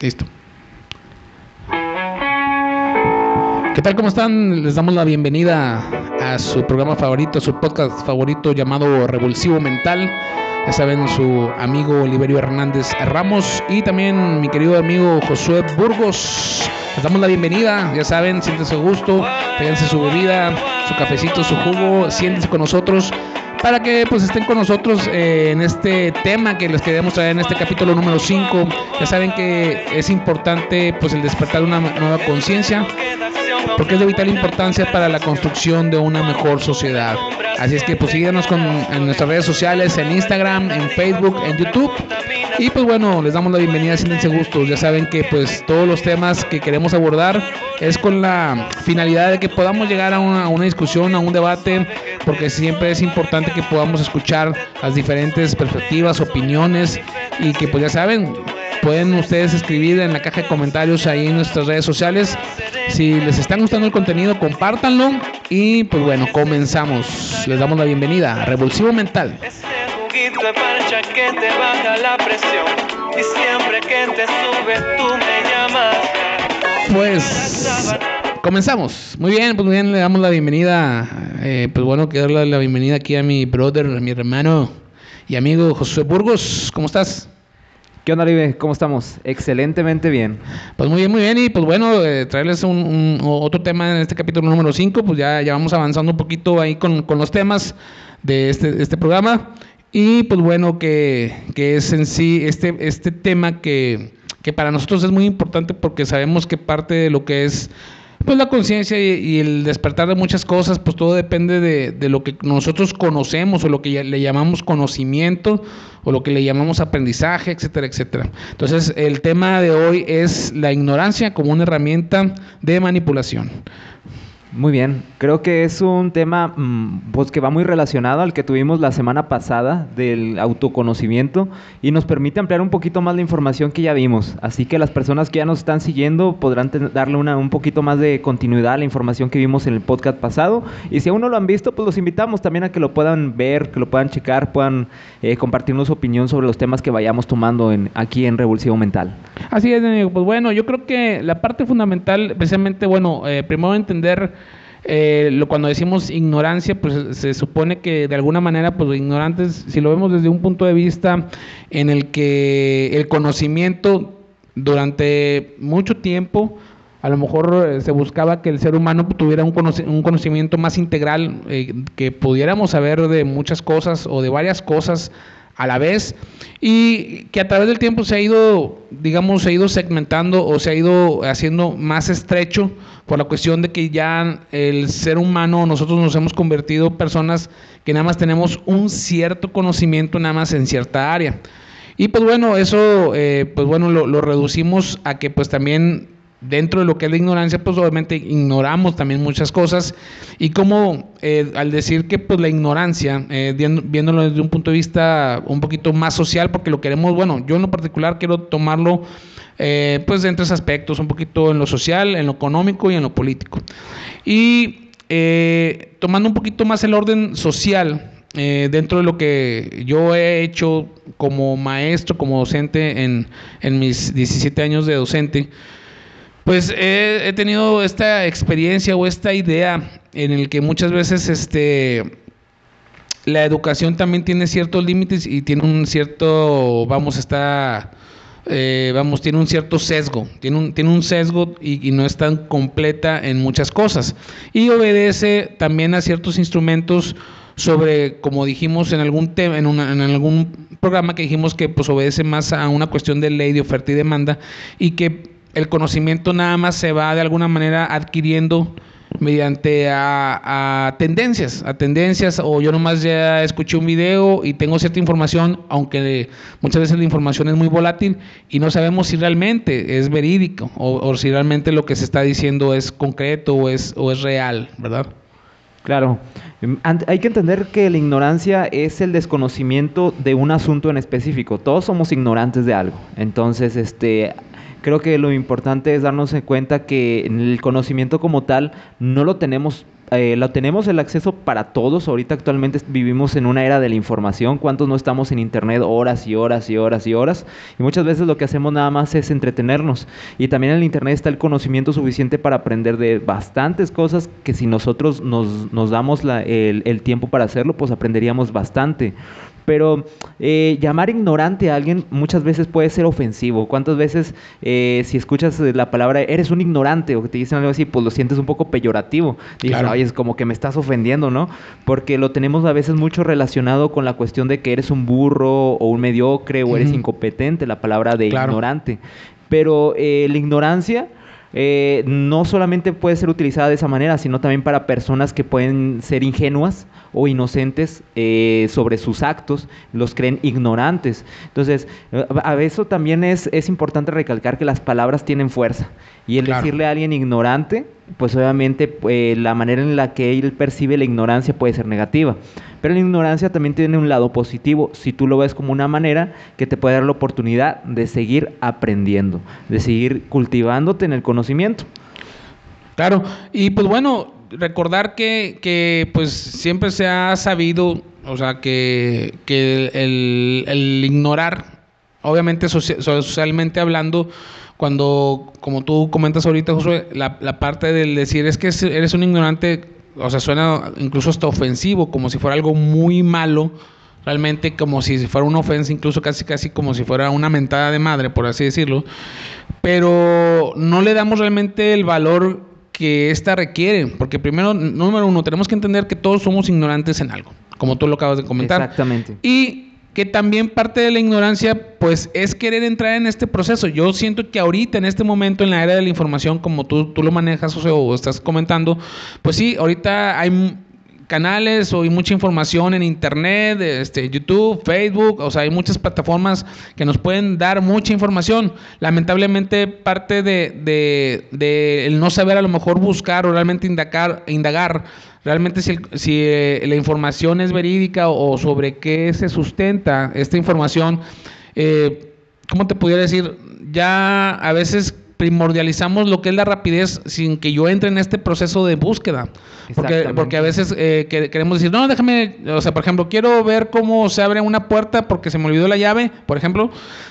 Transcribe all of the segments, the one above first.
Listo. ¿Qué tal? ¿Cómo están? Les damos la bienvenida a su programa favorito, su podcast favorito llamado Revulsivo Mental. Ya saben, su amigo Oliverio Hernández Ramos y también mi querido amigo Josué Burgos. Les damos la bienvenida, ya saben, siéntense a gusto, péguense su bebida, su cafecito, su jugo, siéntense con nosotros para que pues estén con nosotros eh, en este tema que les queremos traer en este capítulo número 5. Ya saben que es importante pues el despertar una nueva conciencia porque es de vital importancia para la construcción de una mejor sociedad. Así es que pues síguenos con, en nuestras redes sociales, en Instagram, en Facebook, en YouTube. Y pues bueno, les damos la bienvenida, siéntense gustos. Ya saben que pues todos los temas que queremos abordar es con la finalidad de que podamos llegar a una, a una discusión, a un debate, porque siempre es importante que podamos escuchar las diferentes perspectivas, opiniones y que pues ya saben, pueden ustedes escribir en la caja de comentarios ahí en nuestras redes sociales. Si les está gustando el contenido, compártanlo. Y pues bueno, comenzamos. Les damos la bienvenida Revulsivo Mental. Pues comenzamos. Muy bien, pues muy bien, le damos la bienvenida. Eh, pues bueno, quiero darle la bienvenida aquí a mi brother, a mi hermano y amigo José Burgos. ¿Cómo estás? ¿Qué onda, Olive? ¿Cómo estamos? Excelentemente bien. Pues muy bien, muy bien. Y pues bueno, eh, traerles un, otro tema en este capítulo número 5. Pues ya, ya vamos avanzando un poquito ahí con, los temas de este, este programa. Y pues bueno, que, que, es en sí este, este tema que, que para nosotros es muy importante porque sabemos que parte de lo que es pues la conciencia y, el despertar de muchas cosas, pues todo depende de, lo que nosotros conocemos o lo que le llamamos conocimiento o lo que le llamamos aprendizaje, etcétera, etcétera. Entonces, el tema de hoy es la ignorancia como una herramienta de manipulación. Muy bien, creo que es un tema mm, pues, que va muy relacionado al que tuvimos la semana pasada del autoconocimiento y nos permite ampliar un poquito más la información que ya vimos. Así que las personas que ya nos están siguiendo podrán darle una, un poquito más de continuidad a la información que vimos en el podcast pasado. Y si aún no lo han visto, pues los invitamos también a que lo puedan ver, que lo puedan checar, puedan eh, compartirnos su opinión sobre los temas que vayamos tomando en, aquí en Revolución Mental. Así es. Pues bueno, yo creo que la parte fundamental, precisamente, bueno, eh, primero entender eh, lo, cuando decimos ignorancia, pues se supone que de alguna manera, pues ignorantes, si lo vemos desde un punto de vista en el que el conocimiento durante mucho tiempo, a lo mejor eh, se buscaba que el ser humano tuviera un, conocimiento más integral, eh, que pudiéramos saber de muchas cosas o de varias cosas a la vez y que a través del tiempo se ha ido, digamos, se ha ido segmentando o se ha ido haciendo más estrecho por la cuestión de que ya el ser humano, nosotros nos hemos convertido personas que nada más tenemos un cierto conocimiento nada más en cierta área. Y pues bueno, eso eh, pues bueno lo, lo reducimos a que pues también dentro de lo que es la ignorancia, pues obviamente ignoramos también muchas cosas y como eh, al decir que pues la ignorancia, eh, viéndolo desde un punto de vista un poquito más social, porque lo queremos, bueno, yo en lo particular quiero tomarlo eh, pues de tres aspectos, un poquito en lo social, en lo económico y en lo político. Y tomando un poquito más el orden social, dentro de lo que yo he hecho como maestro, como docente en, en mis 17 años de docente, pues he, tenido esta experiencia o esta idea en el que muchas veces este la educación también tiene ciertos límites y tiene un cierto, vamos, está, eh, vamos, tiene un cierto sesgo, tiene un, tiene un sesgo y, no es tan completa en muchas cosas. Y obedece también a ciertos instrumentos sobre, como dijimos en algún tema, en, en algún programa que dijimos que pues obedece más a una cuestión de ley de oferta y demanda y que el conocimiento nada más se va de alguna manera adquiriendo mediante a, tendencias, a tendencias, o yo nomás ya escuché un video y tengo cierta información, aunque muchas veces la información es muy volátil y no sabemos si realmente es verídico o, si realmente lo que se está diciendo es concreto o es, o es real, ¿verdad? Claro, hay que entender que la ignorancia es el desconocimiento de un asunto en específico. Todos somos ignorantes de algo. Entonces, este, creo que lo importante es darnos en cuenta que el conocimiento como tal no lo tenemos eh, lo tenemos el acceso para todos. Ahorita actualmente vivimos en una era de la información. ¿Cuántos no estamos en internet horas y horas y horas y horas? Y muchas veces lo que hacemos nada más es entretenernos. Y también en el internet está el conocimiento suficiente para aprender de bastantes cosas que si nosotros nos, nos damos el, el tiempo para hacerlo, pues aprenderíamos bastante pero eh, llamar ignorante a alguien muchas veces puede ser ofensivo. ¿Cuántas veces eh, si escuchas la palabra eres un ignorante o que te dicen algo así, pues lo sientes un poco peyorativo? Dices, claro. es como que me estás ofendiendo, ¿no? Porque lo tenemos a veces mucho relacionado con la cuestión de que eres un burro o un mediocre o eres incompetente, la palabra de ignorante. Pero eh, la ignorancia eh, no solamente puede ser utilizada de esa manera, sino también para personas que pueden ser ingenuas o inocentes eh, sobre sus actos, los creen ignorantes. Entonces, a eso también es, es importante recalcar que las palabras tienen fuerza. Y el decirle a alguien ignorante, pues obviamente eh, la manera en la que él percibe la ignorancia puede ser negativa. Pero la ignorancia también tiene un lado positivo, si tú lo ves como una manera que te puede dar la oportunidad de seguir aprendiendo, de seguir cultivándote en el conocimiento. Claro, y pues bueno, recordar que, que pues siempre se ha sabido, o sea, que, que el, el, ignorar, obviamente socialmente hablando, cuando, como tú comentas ahorita, Josué, la, la parte del decir es que eres un ignorante o sea, suena incluso hasta ofensivo, como si fuera algo muy malo, realmente como si fuera una ofensa, incluso casi casi como si fuera una mentada de madre, por así decirlo, pero no le damos realmente el valor que ésta requiere, porque primero, número uno, tenemos que entender que todos somos ignorantes en algo, como tú lo acabas de comentar. Exactamente. Y que también parte de la ignorancia, pues, es querer entrar en este proceso. Yo siento que ahorita, en este momento, en la era de la información, como tú, tú lo manejas o estás comentando, pues sí, ahorita hay canales o hay mucha información en internet, este, YouTube, Facebook, o sea, hay muchas plataformas que nos pueden dar mucha información. Lamentablemente, parte de, de, de el no saber a lo mejor buscar o realmente indagar, indagar realmente si, si eh, la información es verídica o, sobre qué se sustenta esta información, eh, ¿cómo te pudiera decir? Ya a veces primordializamos lo que es la rapidez sin que yo entre en este proceso de búsqueda. Porque, porque a veces eh, queremos decir, no, déjame, o sea, por ejemplo, quiero ver cómo se abre una puerta porque se me olvidó la llave, por ejemplo,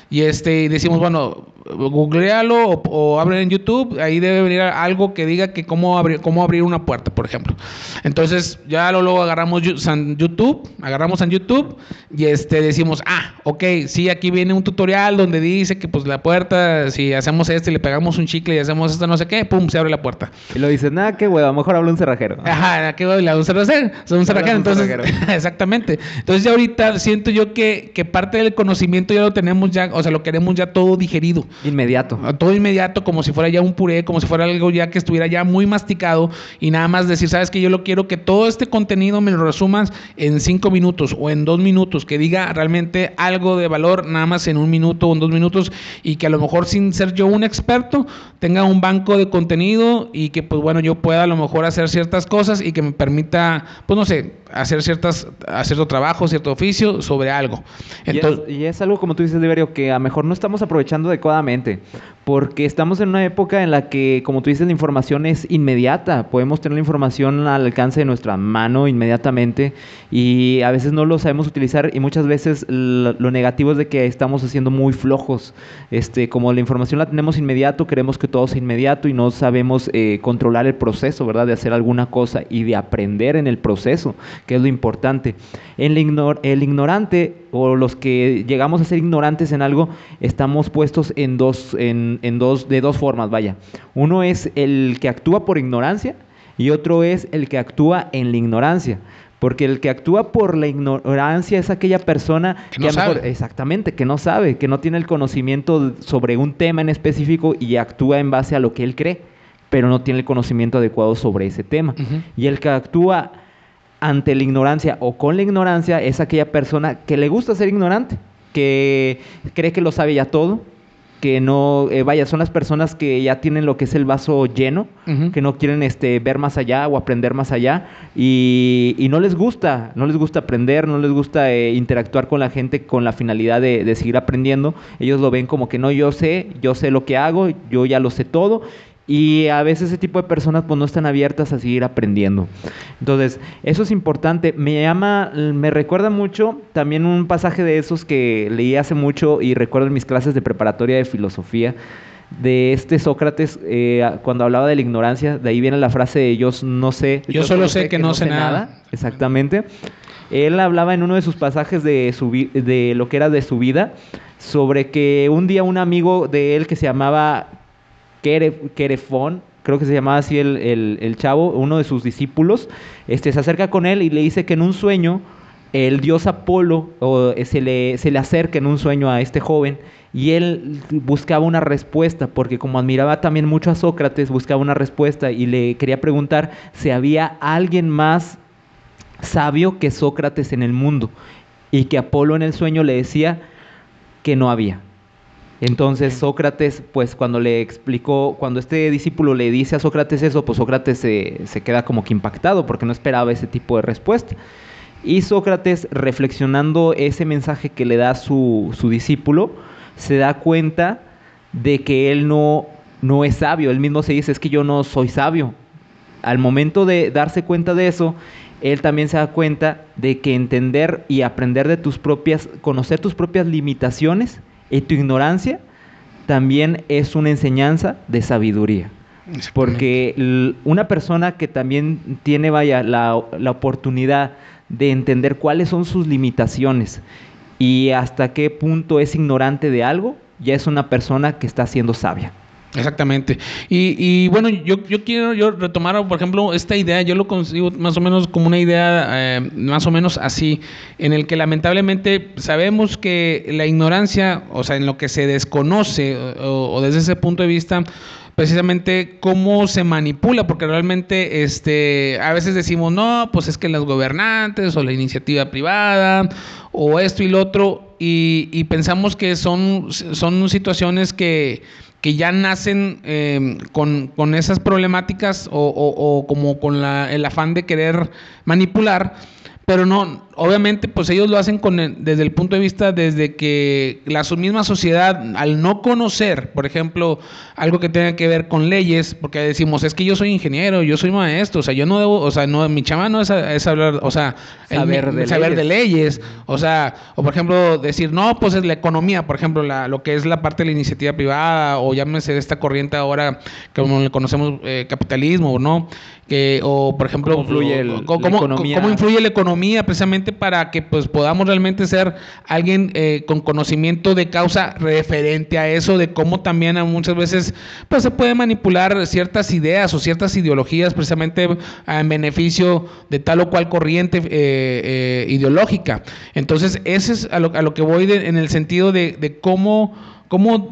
y este decimos, bueno, googlealo o, o abre en YouTube, ahí debe venir algo que diga que cómo abrir, cómo abrir una puerta, por ejemplo. Entonces, ya lo, luego agarramos YouTube, agarramos en YouTube y este decimos, ah, ok, sí, aquí viene un tutorial donde dice que pues la puerta, si hacemos esto y le pegamos un chicle y hacemos esto no sé qué, pum, se abre la puerta. Y lo dices, nada, qué huevo, mejor habla un cerrajero. Ajá, qué huevo, un cerrajero, un cerrajero, entonces, exactamente. Entonces ya ahorita siento yo que, que parte del conocimiento ya lo tenemos ya, o sea, lo queremos ya todo digerido. Inmediato. Todo inmediato, como si fuera ya un puré, como si fuera algo ya que estuviera ya muy masticado y nada más decir, sabes que yo lo quiero que todo este contenido me lo resumas en cinco minutos o en dos minutos, que diga realmente algo de valor nada más en un minuto o en dos minutos y que a lo mejor sin ser yo un experto tenga un banco de contenido y que pues bueno yo pueda a lo mejor hacer ciertas cosas y que me permita, pues no sé, hacer ciertas, cierto trabajo, cierto oficio sobre algo. Entonces, y, es, y es algo como tú dices, Liberio, que a lo mejor no estamos aprovechando adecuadamente porque estamos en una época en la que, como tú dices, la información es inmediata. Podemos tener la información al alcance de nuestra mano inmediatamente y a veces no lo sabemos utilizar y muchas veces lo, negativo es de que estamos haciendo muy flojos. Este, como la información la tenemos inmediato, queremos que todo sea inmediato y no sabemos eh, controlar el proceso, ¿verdad? De hacer alguna cosa y de aprender en el proceso, que es lo importante. En el, ignor el ignorante o los que llegamos a ser ignorantes en algo, estamos puestos en dos, en, en dos, de dos formas, vaya. Uno es el que actúa por ignorancia y otro es el que actúa en la ignorancia. Porque el que actúa por la ignorancia es aquella persona que, no sabe. exactamente, que no sabe, que no tiene el conocimiento sobre un tema en específico y actúa en base a lo que él cree, pero no tiene el conocimiento adecuado sobre ese tema. Y el que actúa ante la ignorancia o con la ignorancia es aquella persona que le gusta ser ignorante, que cree que lo sabe ya todo, que no, eh, vaya, son las personas que ya tienen lo que es el vaso lleno, que no quieren este, ver más allá o aprender más allá y, y no les gusta, no les gusta aprender, no les gusta eh, interactuar con la gente con la finalidad de, de seguir aprendiendo. Ellos lo ven como que no, yo sé, yo sé lo que hago, yo ya lo sé todo Y a veces ese tipo de personas pues no están abiertas a seguir aprendiendo. Entonces, eso es importante. Me llama, me recuerda mucho también un pasaje de esos que leí hace mucho y recuerdo en mis clases de preparatoria de filosofía de este Sócrates eh, cuando hablaba de la ignorancia, de ahí viene la frase de yo no sé. Yo, solo sé, que, no sé nada. Exactamente. Él hablaba en uno de sus pasajes de, su, de lo que era de su vida, sobre que un día un amigo de él que se llamaba Creo que se llamaba así el, chavo, uno de sus discípulos, este, se acerca con él y le dice que en un sueño el dios Apolo eh, se, le, se le acerca en un sueño a este joven y él buscaba una respuesta, porque como admiraba también mucho a Sócrates, buscaba una respuesta y le quería preguntar si había alguien más sabio que Sócrates en el mundo y que Apolo en el sueño le decía que no había. Entonces Sócrates, pues cuando le explicó, cuando este discípulo le dice a Sócrates eso, pues Sócrates se, queda como que impactado porque no esperaba ese tipo de respuesta. Y Sócrates, reflexionando ese mensaje que le da su, su discípulo, se da cuenta de que él no, no es sabio. Él mismo se dice, es que yo no soy sabio. Al momento de darse cuenta de eso, él también se da cuenta de que entender y aprender de tus propias, conocer tus propias limitaciones y tu ignorancia también es una enseñanza de sabiduría. Porque una persona que también tiene, vaya, la, la oportunidad de entender cuáles son sus limitaciones y hasta qué punto es ignorante de algo, ya es una persona que está siendo sabia. Exactamente. Y, y bueno, yo, yo quiero yo retomar, por ejemplo, esta idea, yo lo consigo más o menos como una idea eh, más o menos así, en el que lamentablemente sabemos que la ignorancia, o sea, en lo que se desconoce, o desde ese punto de vista, precisamente cómo se manipula, porque realmente este, a veces decimos, no, pues es que las gobernantes o la iniciativa privada o esto y lo otro, y, pensamos que son, son situaciones que, que ya nacen em, con, con, esas problemáticas o, o, como con la, el afán de querer manipular pero no, obviamente, pues ellos lo hacen con desde el punto de vista desde que la su misma sociedad, al no conocer, por ejemplo, algo que tenga que ver con leyes, porque decimos, es que yo soy ingeniero, yo soy maestro, o sea, yo no debo, o sea, no, mi chama no es, hablar, o sea, saber, de, saber leyes. de leyes, o sea, o por ejemplo, decir, no, pues es la economía, por ejemplo, la, lo que es la parte de la iniciativa privada, o llámese de esta corriente ahora, como le conocemos, eh, capitalismo, ¿no? Que, o por ejemplo, ¿Cómo, ¿cómo, influye la economía precisamente para que pues podamos realmente ser alguien eh, con conocimiento de causa referente a eso, de cómo también muchas veces pues se puede manipular ciertas ideas o ciertas ideologías precisamente en beneficio de tal o cual corriente eh, eh, ideológica. Entonces, ese es a lo, que voy en el sentido de, de cómo, cómo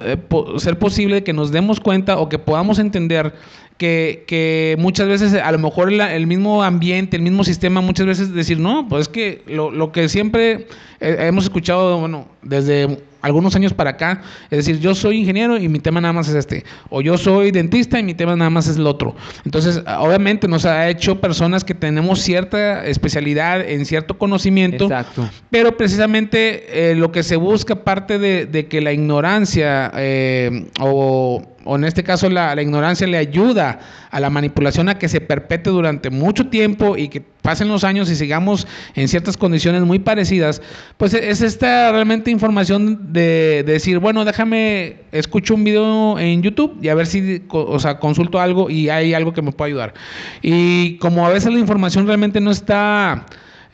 ser posible que nos demos cuenta o que podamos entender que, que muchas veces a lo mejor el mismo ambiente, el mismo sistema, muchas veces decir, no, pues es que lo, lo que siempre hemos escuchado, bueno, desde algunos años para acá, es decir, yo soy ingeniero y mi tema nada más es este, o yo soy dentista y mi tema nada más es el otro. Entonces, obviamente nos ha hecho personas que tenemos cierta especialidad en cierto conocimiento, Exacto. pero precisamente eh, lo que se busca parte de, que la ignorancia eh, o o en este caso la, ignorancia le ayuda a la manipulación a que se perpetúe durante mucho tiempo y que pasen los años y sigamos en ciertas condiciones muy parecidas, pues e, es esta realmente información de, decir, bueno, déjame, escucho un video en YouTube y a ver si, o sea, consulto algo y hay algo que me pueda ayudar. Y como a veces la información realmente no está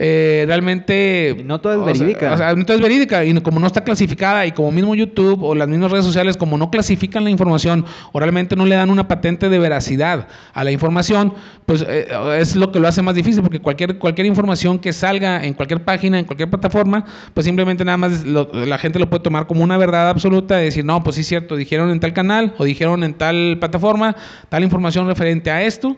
eh, realmente... No todo es verídica. o sea, no todo es verídica y como no está clasificada y como mismo YouTube o las mismas redes sociales como no clasifican la información o realmente no le dan una patente de veracidad a la información, pues eh, es lo que lo hace más difícil porque cualquier, cualquier información que salga en cualquier página, en cualquier plataforma, pues simplemente nada más la gente lo puede tomar como una verdad absoluta y decir, no, pues sí es cierto, dijeron en tal canal o dijeron en tal plataforma tal información referente a esto.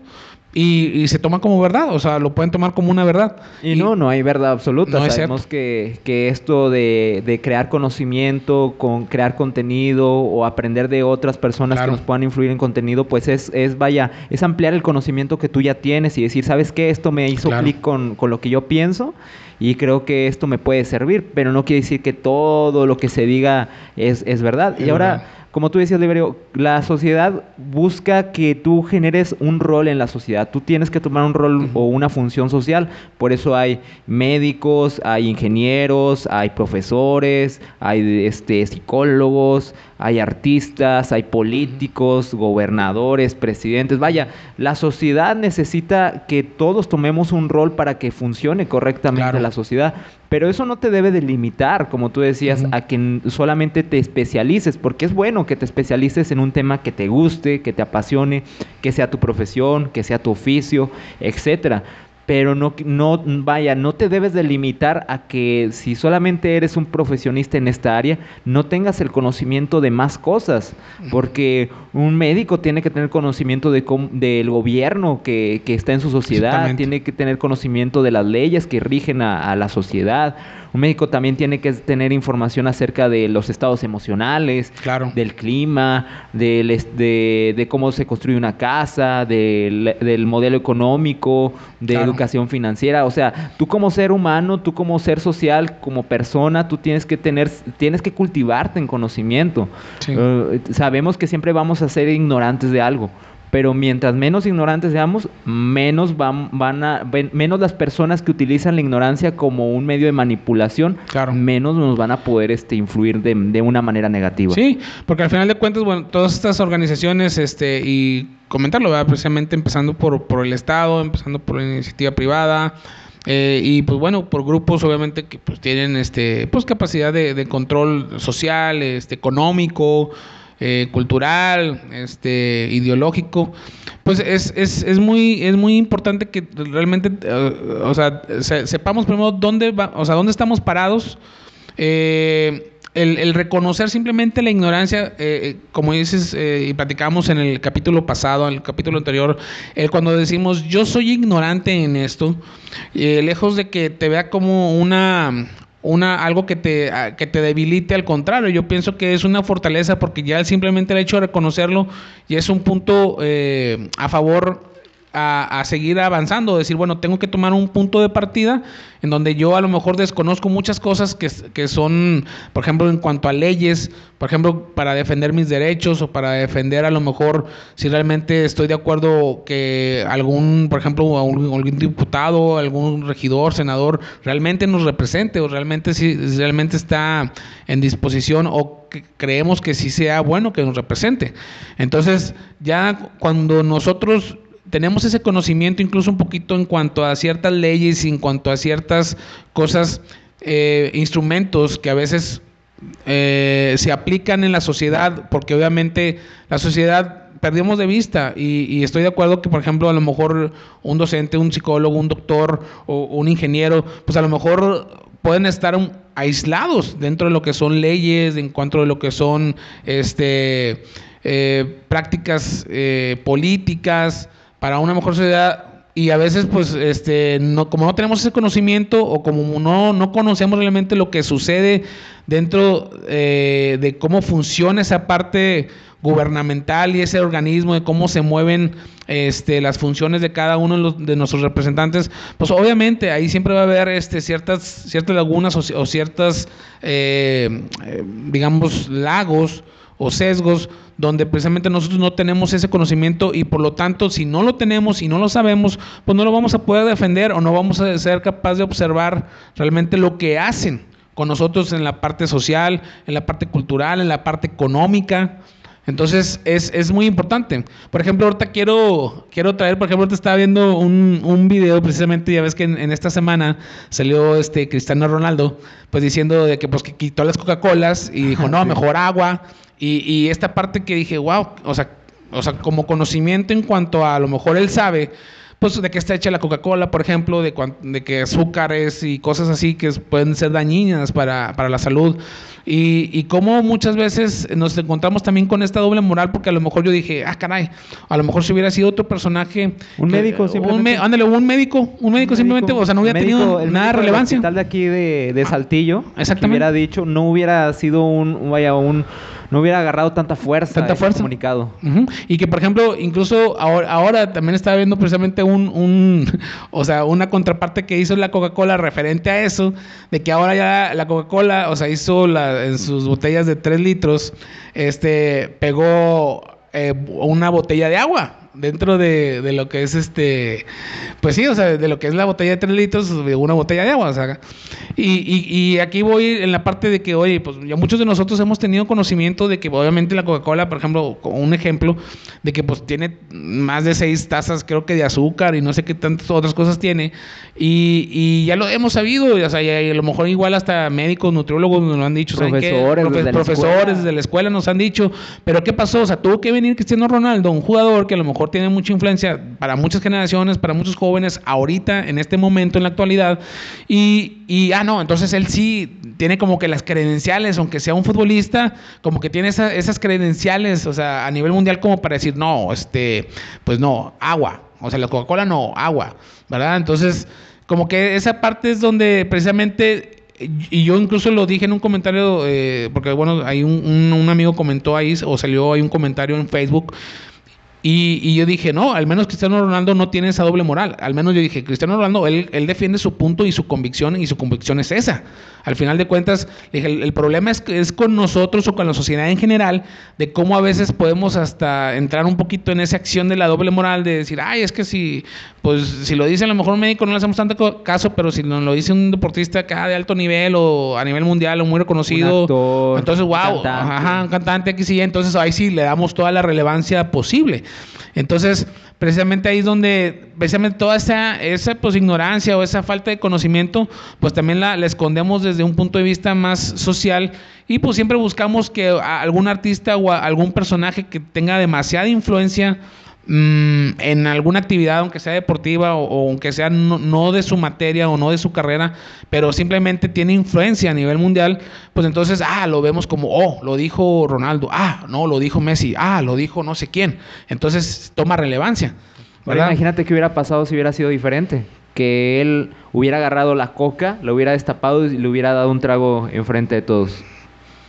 Y, se toma como verdad, o sea, lo pueden tomar como una verdad. Y, no, no hay verdad absoluta. Sabemos que, que, esto de, de, crear conocimiento, con crear contenido o aprender de otras personas que nos puedan influir en contenido, pues es, es, vaya, es ampliar el conocimiento que tú ya tienes y decir, ¿sabes qué? Esto me hizo clic con, con lo que yo pienso y creo que esto me puede servir, pero no quiere decir que todo lo que se diga es, es verdad. y ahora como tú decías, Liberio, la sociedad busca que tú generes un rol en la sociedad. Tú tienes que tomar un rol o una función social. Por eso hay médicos, hay ingenieros, hay profesores, hay este, psicólogos, hay artistas, hay políticos, gobernadores, presidentes. Vaya, la sociedad necesita que todos tomemos un rol para que funcione correctamente la sociedad. Pero eso no te debe de limitar, como tú decías, a que solamente te especialices, porque es bueno que te especialices en un tema que te guste, que te apasione, que sea tu profesión, que sea tu oficio, etcétera pero no, no, vaya, no te debes de limitar a que si solamente eres un profesionista en esta área, no tengas el conocimiento de más cosas, porque un médico tiene que tener conocimiento de del gobierno que, que, está en su sociedad, tiene que tener conocimiento de las leyes que rigen a, a la sociedad un médico también tiene que tener información acerca de los estados emocionales, del clima, del, de, de, cómo se construye una casa, del, modelo económico, de educación financiera. O sea, tú como ser humano, tú como ser social, como persona, tú tienes que tener, tienes que cultivarte en conocimiento. Eh, sabemos que siempre vamos a ser ignorantes de algo pero mientras menos ignorantes seamos, menos van, van a, menos las personas que utilizan la ignorancia como un medio de manipulación, menos nos van a poder este, influir de, de, una manera negativa. Sí, porque al final de cuentas, bueno, todas estas organizaciones, este, y comentarlo, ¿verdad? precisamente empezando por, por el Estado, empezando por la iniciativa privada, eh, y pues bueno, por grupos obviamente que pues tienen este pues capacidad de, de control social, este económico, eh, cultural, este, ideológico, pues es, es, es, muy, es muy importante que realmente, eh, o sea, sepamos primero dónde va, o sea, dónde estamos parados. Eh, el, reconocer simplemente la ignorancia, como dices y platicamos en el capítulo pasado, en el capítulo anterior, cuando decimos yo soy ignorante en esto, lejos de que te vea como una, una, algo que te, que te debilite, al contrario, yo pienso que es una fortaleza porque ya simplemente el hecho de reconocerlo y es un punto eh, a favor a, seguir avanzando, decir, bueno, tengo que tomar un punto de partida en donde yo a lo mejor desconozco muchas cosas que, que, son, por ejemplo, en cuanto a leyes, por ejemplo, para defender mis derechos o para defender a lo mejor si realmente estoy de acuerdo que algún, por ejemplo, algún, diputado, algún regidor, senador, realmente nos represente o realmente si realmente está en disposición o que creemos que sí sea bueno que nos represente. Entonces, ya cuando nosotros tenemos ese conocimiento incluso un poquito en cuanto a ciertas leyes y en cuanto a ciertas cosas, eh, instrumentos que a veces eh, se aplican en la sociedad, porque obviamente la sociedad perdimos de vista. Y, estoy de acuerdo que, por ejemplo, a lo mejor un docente, un psicólogo, un doctor o un ingeniero, pues a lo mejor pueden estar aislados dentro de lo que son leyes, en cuanto a lo que son este, eh, prácticas políticas, para una mejor sociedad y a veces pues este no como no tenemos ese conocimiento o como no no conocemos realmente lo que sucede dentro eh, de cómo funciona esa parte gubernamental y ese organismo de cómo se mueven este, las funciones de cada uno de, nuestros representantes, pues obviamente ahí siempre va a haber este, ciertas, ciertas lagunas o, ciertas, eh, eh, digamos, lagos o sesgos donde precisamente nosotros no tenemos ese conocimiento y por lo tanto si no lo tenemos y no lo sabemos, pues no lo vamos a poder defender o no vamos a ser capaz de observar realmente lo que hacen con nosotros en la parte social, en la parte cultural, en la parte económica. Entonces es, es, muy importante. Por ejemplo, ahorita quiero, quiero traer, por ejemplo, ahorita estaba viendo un, un video precisamente, ya ves que en, esta semana salió este Cristiano Ronaldo, pues diciendo de que pues que quitó las Coca-Colas y dijo, no, mejor agua. Y, y, esta parte que dije, wow, o sea, o sea, como conocimiento en cuanto a, a lo mejor él sabe, pues de que está hecha la Coca-Cola, por ejemplo, de, de, que azúcares y cosas así que pueden ser dañinas para, para la salud. Y, y cómo muchas veces nos encontramos también con esta doble moral, porque a lo mejor yo dije, ah, caray, a lo mejor si hubiera sido otro personaje. Un médico, simplemente. Un ándale, un médico, un médico simplemente, o sea, no hubiera tenido nada de relevancia. El de aquí de, de Saltillo, exactamente. hubiera dicho, no hubiera sido un, vaya, un no hubiera agarrado tanta fuerza. Tanta fuerza. Comunicado. Y que, por ejemplo, incluso ahora, ahora también estaba viendo precisamente un, un, o sea, una contraparte que hizo la Coca-Cola referente a eso, de que ahora ya la Coca-Cola, o sea, hizo la, en sus botellas de 3 litros, este, pegó eh, una botella de agua dentro de, de, lo que es este, pues sí, o sea, de lo que es la botella de 3 litros, una botella de agua, o sea, y, y, y, aquí voy en la parte de que, oye, pues ya muchos de nosotros hemos tenido conocimiento de que obviamente la Coca-Cola, por ejemplo, un ejemplo, de que pues tiene más de 6 tazas, creo que de azúcar y no sé qué tantas otras cosas tiene, y, y ya lo hemos sabido, o sea, y a lo mejor igual hasta médicos, nutriólogos nos lo han dicho, profesores, Profe desde profesores la desde la escuela nos han dicho, pero ¿qué pasó? O sea, tuvo que venir Cristiano Ronaldo, un jugador que a lo mejor tiene mucha influencia para muchas generaciones, para muchos jóvenes, ahorita, en este momento, en la actualidad. Y, y, ah, no, entonces él sí tiene como que las credenciales, aunque sea un futbolista, como que tiene esa, esas credenciales, o sea, a nivel mundial como para decir, no, este, pues no, agua. O sea, la Coca-Cola no, agua, ¿verdad? Entonces, como que esa parte es donde precisamente y yo incluso lo dije en un comentario, eh, porque bueno, hay un, un, un, amigo comentó ahí, o salió ahí un comentario en Facebook, y, y, yo dije, no, al menos Cristiano Ronaldo no tiene esa doble moral. Al menos yo dije, Cristiano Ronaldo, él, él defiende su punto y su convicción, y su convicción es esa. Al final de cuentas, dije, el, el, problema es, es con nosotros o con la sociedad en general, de cómo a veces podemos hasta entrar un poquito en esa acción de la doble moral, de decir, ay, es que si, pues, si lo dice a lo mejor un médico no le hacemos tanto caso, pero si nos lo dice un deportista acá de alto nivel o a nivel mundial o muy reconocido, actor, entonces, wow, un cantante. ajá, un cantante aquí sí, entonces ahí sí le damos toda la relevancia posible. Entonces, precisamente ahí es donde, precisamente toda esa, esa pues ignorancia o esa falta de conocimiento, pues también la, la, escondemos desde un punto de vista más social y pues siempre buscamos que algún artista o algún personaje que tenga demasiada influencia mmm, en alguna actividad, aunque sea deportiva o, o aunque sea no, no, de su materia o no de su carrera, pero simplemente tiene influencia a nivel mundial, pues entonces, ah, lo vemos como, oh, lo dijo Ronaldo, ah, no, lo dijo Messi, ah, lo dijo no sé quién. Entonces toma relevancia. ¿verdad? imagínate qué hubiera pasado si hubiera sido diferente. Que él hubiera agarrado la coca, lo hubiera destapado y le hubiera dado un trago enfrente de todos.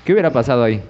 ¿Qué hubiera pasado ahí?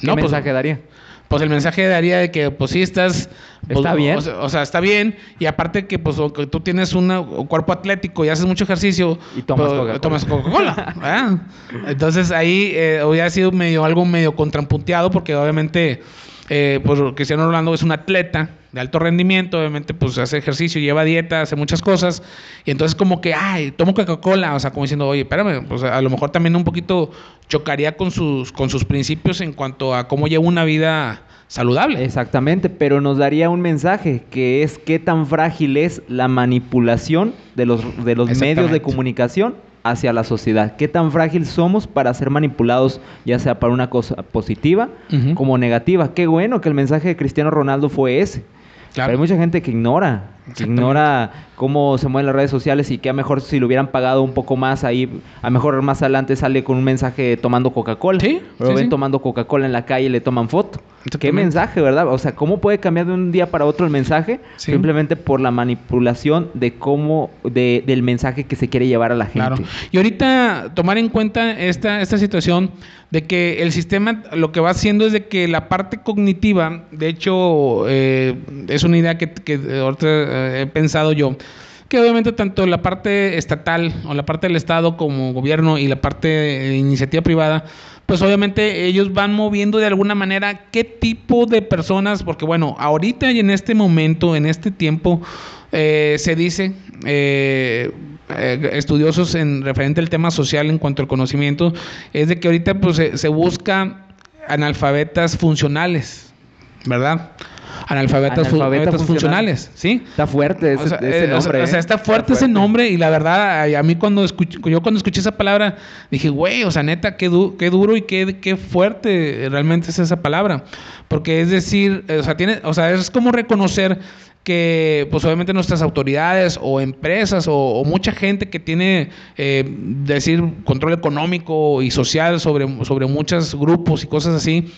¿Qué no, mensaje pues, daría? Pues el mensaje daría de que, pues sí, estás. Pues, está bien. O sea, o sea, está bien. Y aparte que, pues, tú tienes una, un cuerpo atlético y haces mucho ejercicio. Y tomas pues, Coca-Cola. Coca-Cola. Entonces ahí eh, hubiera sido medio, algo medio contrapunteado porque obviamente. Eh, pues Cristiano Ronaldo es un atleta de alto rendimiento, obviamente pues hace ejercicio, lleva dieta, hace muchas cosas, y entonces como que, ay, tomo Coca-Cola, o sea, como diciendo, oye, espérame, pues a lo mejor también un poquito chocaría con sus, con sus principios en cuanto a cómo lleva una vida saludable. Exactamente, pero nos daría un mensaje que es qué tan frágil es la manipulación de los, de los medios de comunicación hacia la sociedad. ¿Qué tan frágil somos para ser manipulados, ya sea para una cosa positiva uh -huh. como negativa? Qué bueno que el mensaje de Cristiano Ronaldo fue ese. Claro. Pero hay mucha gente que ignora, que ignora cómo se mueven las redes sociales y que a mejor si lo hubieran pagado un poco más ahí, a mejor más adelante sale con un mensaje tomando Coca-Cola. Sí, Lo sí, ven sí. tomando Coca-Cola en la calle y le toman foto. Qué mensaje, ¿verdad? O sea, ¿cómo puede cambiar de un día para otro el mensaje? Sí. Simplemente por la manipulación de cómo, de, del mensaje que se quiere llevar a la gente. Claro. Y ahorita tomar en cuenta esta, esta situación de que el sistema lo que va haciendo es de que la parte cognitiva, de hecho, eh, es una idea que, que ahorita eh, he pensado yo, que obviamente tanto la parte estatal o la parte del Estado como gobierno y la parte de iniciativa privada, pues obviamente ellos van moviendo de alguna manera qué tipo de personas, porque bueno, ahorita y en este momento, en este tiempo, eh, se dice, eh, eh, estudiosos en referente al tema social en cuanto al conocimiento, es de que ahorita pues se, se busca analfabetas funcionales, ¿verdad? Analfabetas, analfabetas funcionales, ¿sí? Está fuerte ese, o sea, ese nombre. O sea, o sea está, fuerte está, fuerte ese nombre y la verdad, a, mí cuando escuché, yo cuando escuché esa palabra dije, güey, o sea, neta, qué, du qué duro y qué, qué, fuerte realmente es esa palabra. Porque es decir, o sea, tiene, o sea, es como reconocer que pues obviamente nuestras autoridades o empresas o, o mucha gente que tiene eh, decir control económico y social sobre, sobre muchos grupos y cosas así,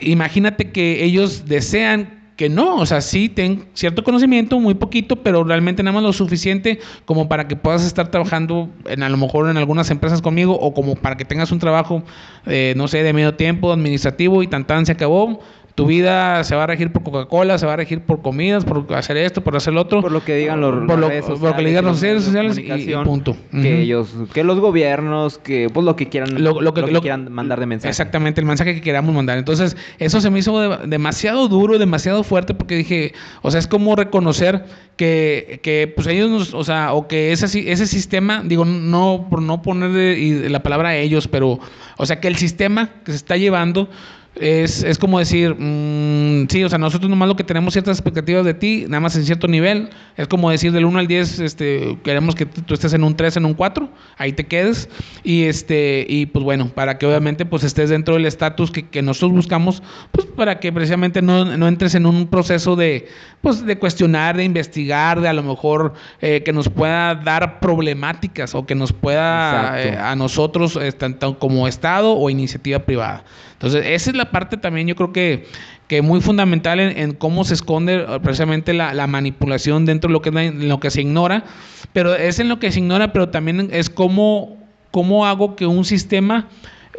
imagínate que ellos desean que no, o sea, sí ten cierto conocimiento, muy poquito, pero realmente nada más lo suficiente como para que puedas estar trabajando en a lo mejor en algunas empresas conmigo o como para que tengas un trabajo, eh, no sé, de medio tiempo, administrativo y tan tan se acabó tu vida se va a regir por Coca-Cola, se va a regir por comidas, por hacer esto, por hacer lo otro. Por lo que digan los, por lo, redes sociales, por lo que digan los redes sociales y, punto. Que ellos, que los gobiernos, que pues lo que quieran, lo, que, quieran mandar de mensaje. Exactamente, el mensaje que queramos mandar. Entonces, eso se me hizo demasiado duro, demasiado fuerte, porque dije, o sea, es como reconocer que, que pues ellos nos, o sea, o que ese, ese sistema, digo, no por no poner la palabra a ellos, pero, o sea, que el sistema que se está llevando es, es como decir, mmm, sí, o sea, nosotros nomás lo que tenemos ciertas expectativas de ti, nada más en cierto nivel. Es como decir, del 1 al 10, este, queremos que tú estés en un 3, en un 4, ahí te quedes. Y, este, y pues bueno, para que obviamente pues estés dentro del estatus que, que, nosotros buscamos, pues para que precisamente no, no, entres en un proceso de, pues, de cuestionar, de investigar, de a lo mejor eh, que nos pueda dar problemáticas o que nos pueda eh, a nosotros, eh, tanto como Estado o iniciativa privada. Entonces, esa es la parte también, yo creo que, que muy fundamental en, cómo se esconde eh, precisamente la, manipulación dentro de lo que, lo que se ignora, pero es en lo que se ignora, pero también es cómo, cómo hago que un sistema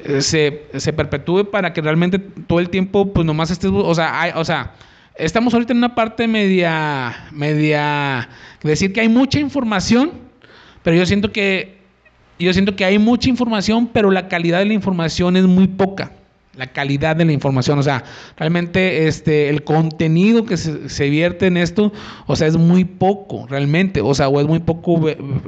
eh, se, se, perpetúe para que realmente todo el tiempo, pues nomás estés, o sea, hay, o sea, estamos ahorita en una parte media, media, decir que hay mucha información, pero yo siento que, yo siento que hay mucha información, pero la calidad de la información es muy poca la calidad de la información, o sea, realmente este el contenido que se, vierte en esto, o sea, es muy poco realmente, o sea, o es muy poco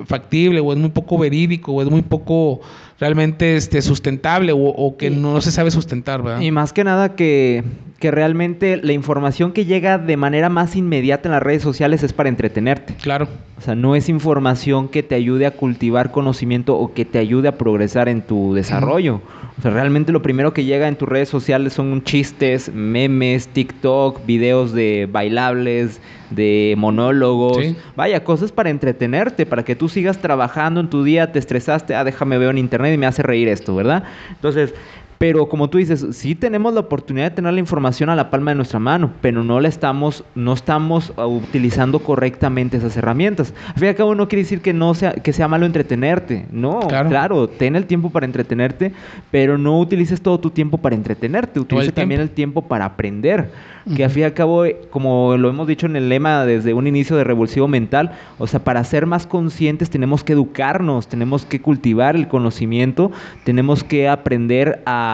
factible, o es muy poco verídico, o es muy poco realmente este sustentable, o, que no se sabe sustentar, ¿verdad? Y más que nada que, que realmente la información que llega de manera más inmediata en las redes sociales es para entretenerte. Claro. O sea, no es información que te ayude a cultivar conocimiento o que te ayude a progresar en tu desarrollo. O sea, realmente lo primero que llega en tus redes sociales son chistes, memes, TikTok, videos de bailables, de monólogos. Vaya, cosas para entretenerte, para que tú sigas trabajando en tu día, te estresaste, ah, déjame ver en internet y me hace reír esto, ¿verdad? Entonces, pero como tú dices, sí tenemos la oportunidad de tener la información a la palma de nuestra mano, pero no la estamos, no estamos uh, utilizando correctamente esas herramientas. Al fin y al cabo no quiere decir que no sea, que sea malo entretenerte. No, claro. ten el tiempo para entretenerte, pero no utilices todo tu tiempo para entretenerte. Utilice también el tiempo para aprender. Que al fin y al cabo, como lo hemos dicho en el lema desde un inicio de Revolución Mental, o sea, para ser más conscientes tenemos que educarnos, tenemos que cultivar el conocimiento, tenemos que aprender a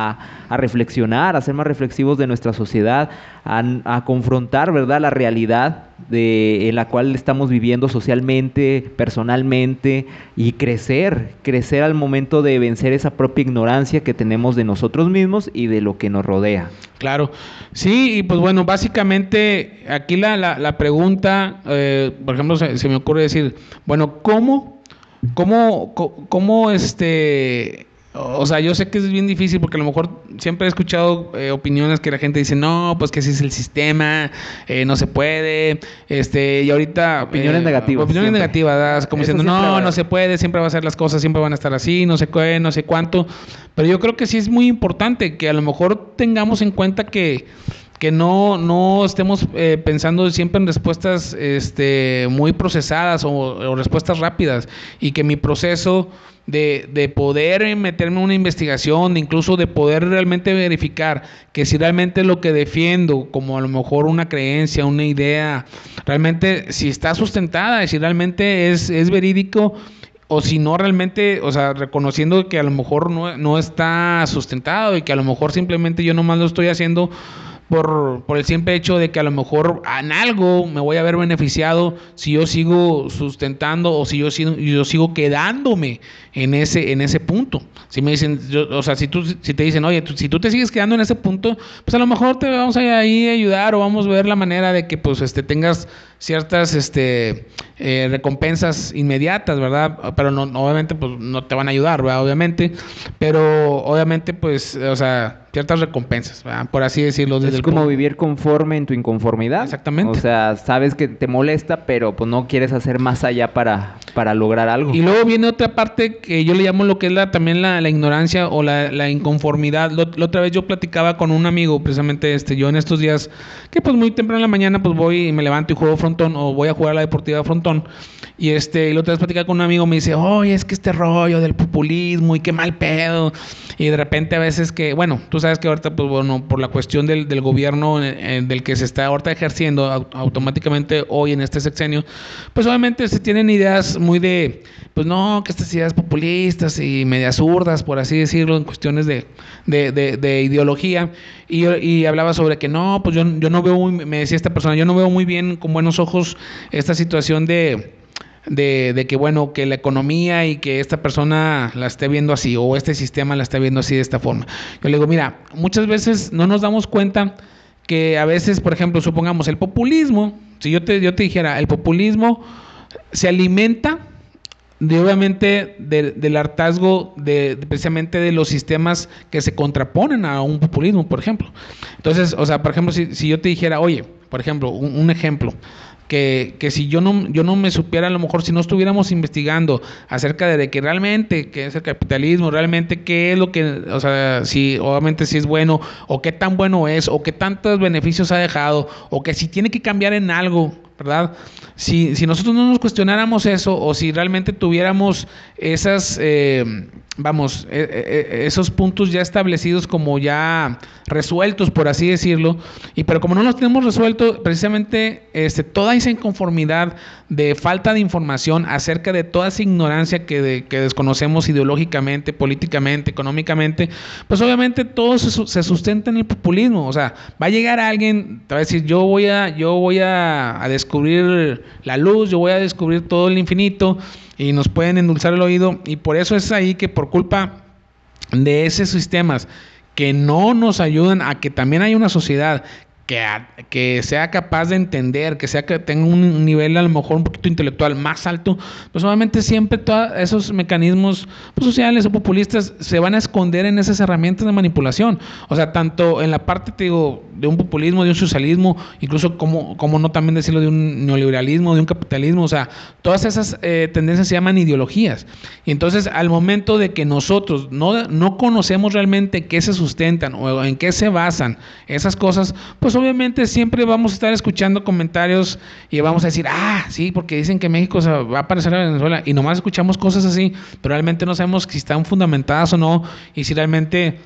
a, reflexionar, a ser más reflexivos de nuestra sociedad, a, confrontar, ¿verdad?, la realidad de, en la cual estamos viviendo socialmente, personalmente, y crecer, crecer al momento de vencer esa propia ignorancia que tenemos de nosotros mismos y de lo que nos rodea. Claro, sí, y pues bueno, básicamente aquí la, la, pregunta, eh, por ejemplo, se, se, me ocurre decir, bueno, ¿cómo, cómo, cómo este o sea, yo sé que es bien difícil porque a lo mejor siempre he escuchado eh, opiniones que la gente dice, no, pues que ese es el sistema, eh, no se puede, este, y ahorita... Opiniones eh, negativas. Opiniones negativas, como diciendo, no, no se puede, siempre va a ser las cosas, siempre van a estar así, no sé qué, no sé cuánto. Pero yo creo que sí es muy importante que a lo mejor tengamos en cuenta que que no, no estemos pensando siempre en respuestas este, muy procesadas o, respuestas rápidas y que mi proceso de, de, poder meterme en una investigación, incluso de poder realmente verificar que si realmente lo que defiendo, como a lo mejor una creencia, una idea, realmente si está sustentada, si realmente es, es verídico o si no realmente, o sea, reconociendo que a lo mejor no, no está sustentado y que a lo mejor simplemente yo nomás lo estoy haciendo por, por, el simple hecho de que a lo mejor en algo me voy a ver beneficiado si yo sigo sustentando o si yo sigo, yo sigo quedándome en ese, en ese punto. Si me dicen, o sea, si, tú, si te dicen, oye, si tú te sigues quedando en ese punto, pues a lo mejor te vamos a ahí ayudar o vamos a ver la manera de que pues este, tengas ciertas este, eh, recompensas inmediatas, ¿verdad? Pero no, obviamente pues no te van a ayudar, ¿verdad? Obviamente, pero obviamente pues, o sea, ciertas recompensas, por así decirlo. Desde es como vivir conforme en tu inconformidad. Exactamente. O sea, sabes que te molesta, pero pues no quieres hacer más allá para, para lograr algo. Y luego viene otra parte que yo le llamo lo que es la, también la, ignorancia o la, inconformidad. La otra vez yo platicaba con un amigo, precisamente este, yo en estos días, que pues muy temprano en la mañana pues voy y me levanto y juego frontón o voy a jugar a la deportiva frontón. Y este, y la otra vez platicaba con un amigo, me dice, oye, es que este rollo del populismo y qué mal pedo. Y de repente a veces que, bueno, tú sabes que ahorita, pues bueno, por la cuestión del, del gobierno eh, eh, del que se está ahorita ejerciendo automáticamente hoy en este sexenio, pues obviamente se tienen ideas muy de, pues no, que estas ideas populistas y medias zurdas, por así decirlo, en cuestiones de, de, de, ideología. Y, y, hablaba sobre que no, pues yo, yo no veo, muy, me decía esta persona, yo no veo muy bien con buenos ojos esta situación de de, que, bueno, que la economía y que esta persona la esté viendo así o este sistema la esté viendo así de esta forma. Yo le digo, mira, muchas veces no nos damos cuenta que a veces, por ejemplo, supongamos el populismo, si yo te, yo te dijera, el populismo se alimenta de obviamente del hartazgo de, precisamente de los sistemas que se contraponen a un populismo, por ejemplo. Entonces, o sea, por ejemplo, si, si yo te dijera, oye, por ejemplo, un ejemplo, que, que, si yo no, yo no me supiera, a lo mejor si no estuviéramos investigando acerca de, que realmente qué es el capitalismo, realmente qué es lo que, o sea, si obviamente si es bueno, o qué tan bueno es, o qué tantos beneficios ha dejado, o que si tiene que cambiar en algo, ¿verdad? Si, si nosotros no nos cuestionáramos eso, o si realmente tuviéramos esas... Eh, vamos, e, e, e, esos puntos ya establecidos como ya resueltos, por así decirlo, y pero como no los tenemos resueltos, precisamente este, toda esa inconformidad de falta de información acerca de toda esa ignorancia que, que desconocemos ideológicamente, políticamente, económicamente, pues obviamente todo eso se sustenta en el populismo, o sea, va a llegar alguien, te va a decir, yo voy a, yo voy a, a descubrir la luz, yo voy a descubrir todo el infinito, y nos pueden endulzar el oído. Y por eso es ahí que por culpa de esos sistemas que no nos ayudan a que también haya una sociedad que, que, sea capaz de entender, que sea que tenga un nivel a lo mejor un poquito intelectual más alto, pues obviamente siempre todos esos mecanismos pues, sociales o populistas se van a esconder en esas herramientas de manipulación. O sea, tanto en la parte, te digo, de un populismo, de un socialismo, incluso como, como no también decirlo de un neoliberalismo, de un capitalismo, o sea, todas esas eh, tendencias se llaman ideologías. Y entonces al momento de que nosotros no, no conocemos realmente qué se sustentan o en qué se basan esas cosas, pues obviamente siempre vamos a estar escuchando comentarios y vamos a decir, ah, sí, porque dicen que México va a parecer a Venezuela y nomás escuchamos cosas así, pero realmente no sabemos si están fundamentadas o no y si realmente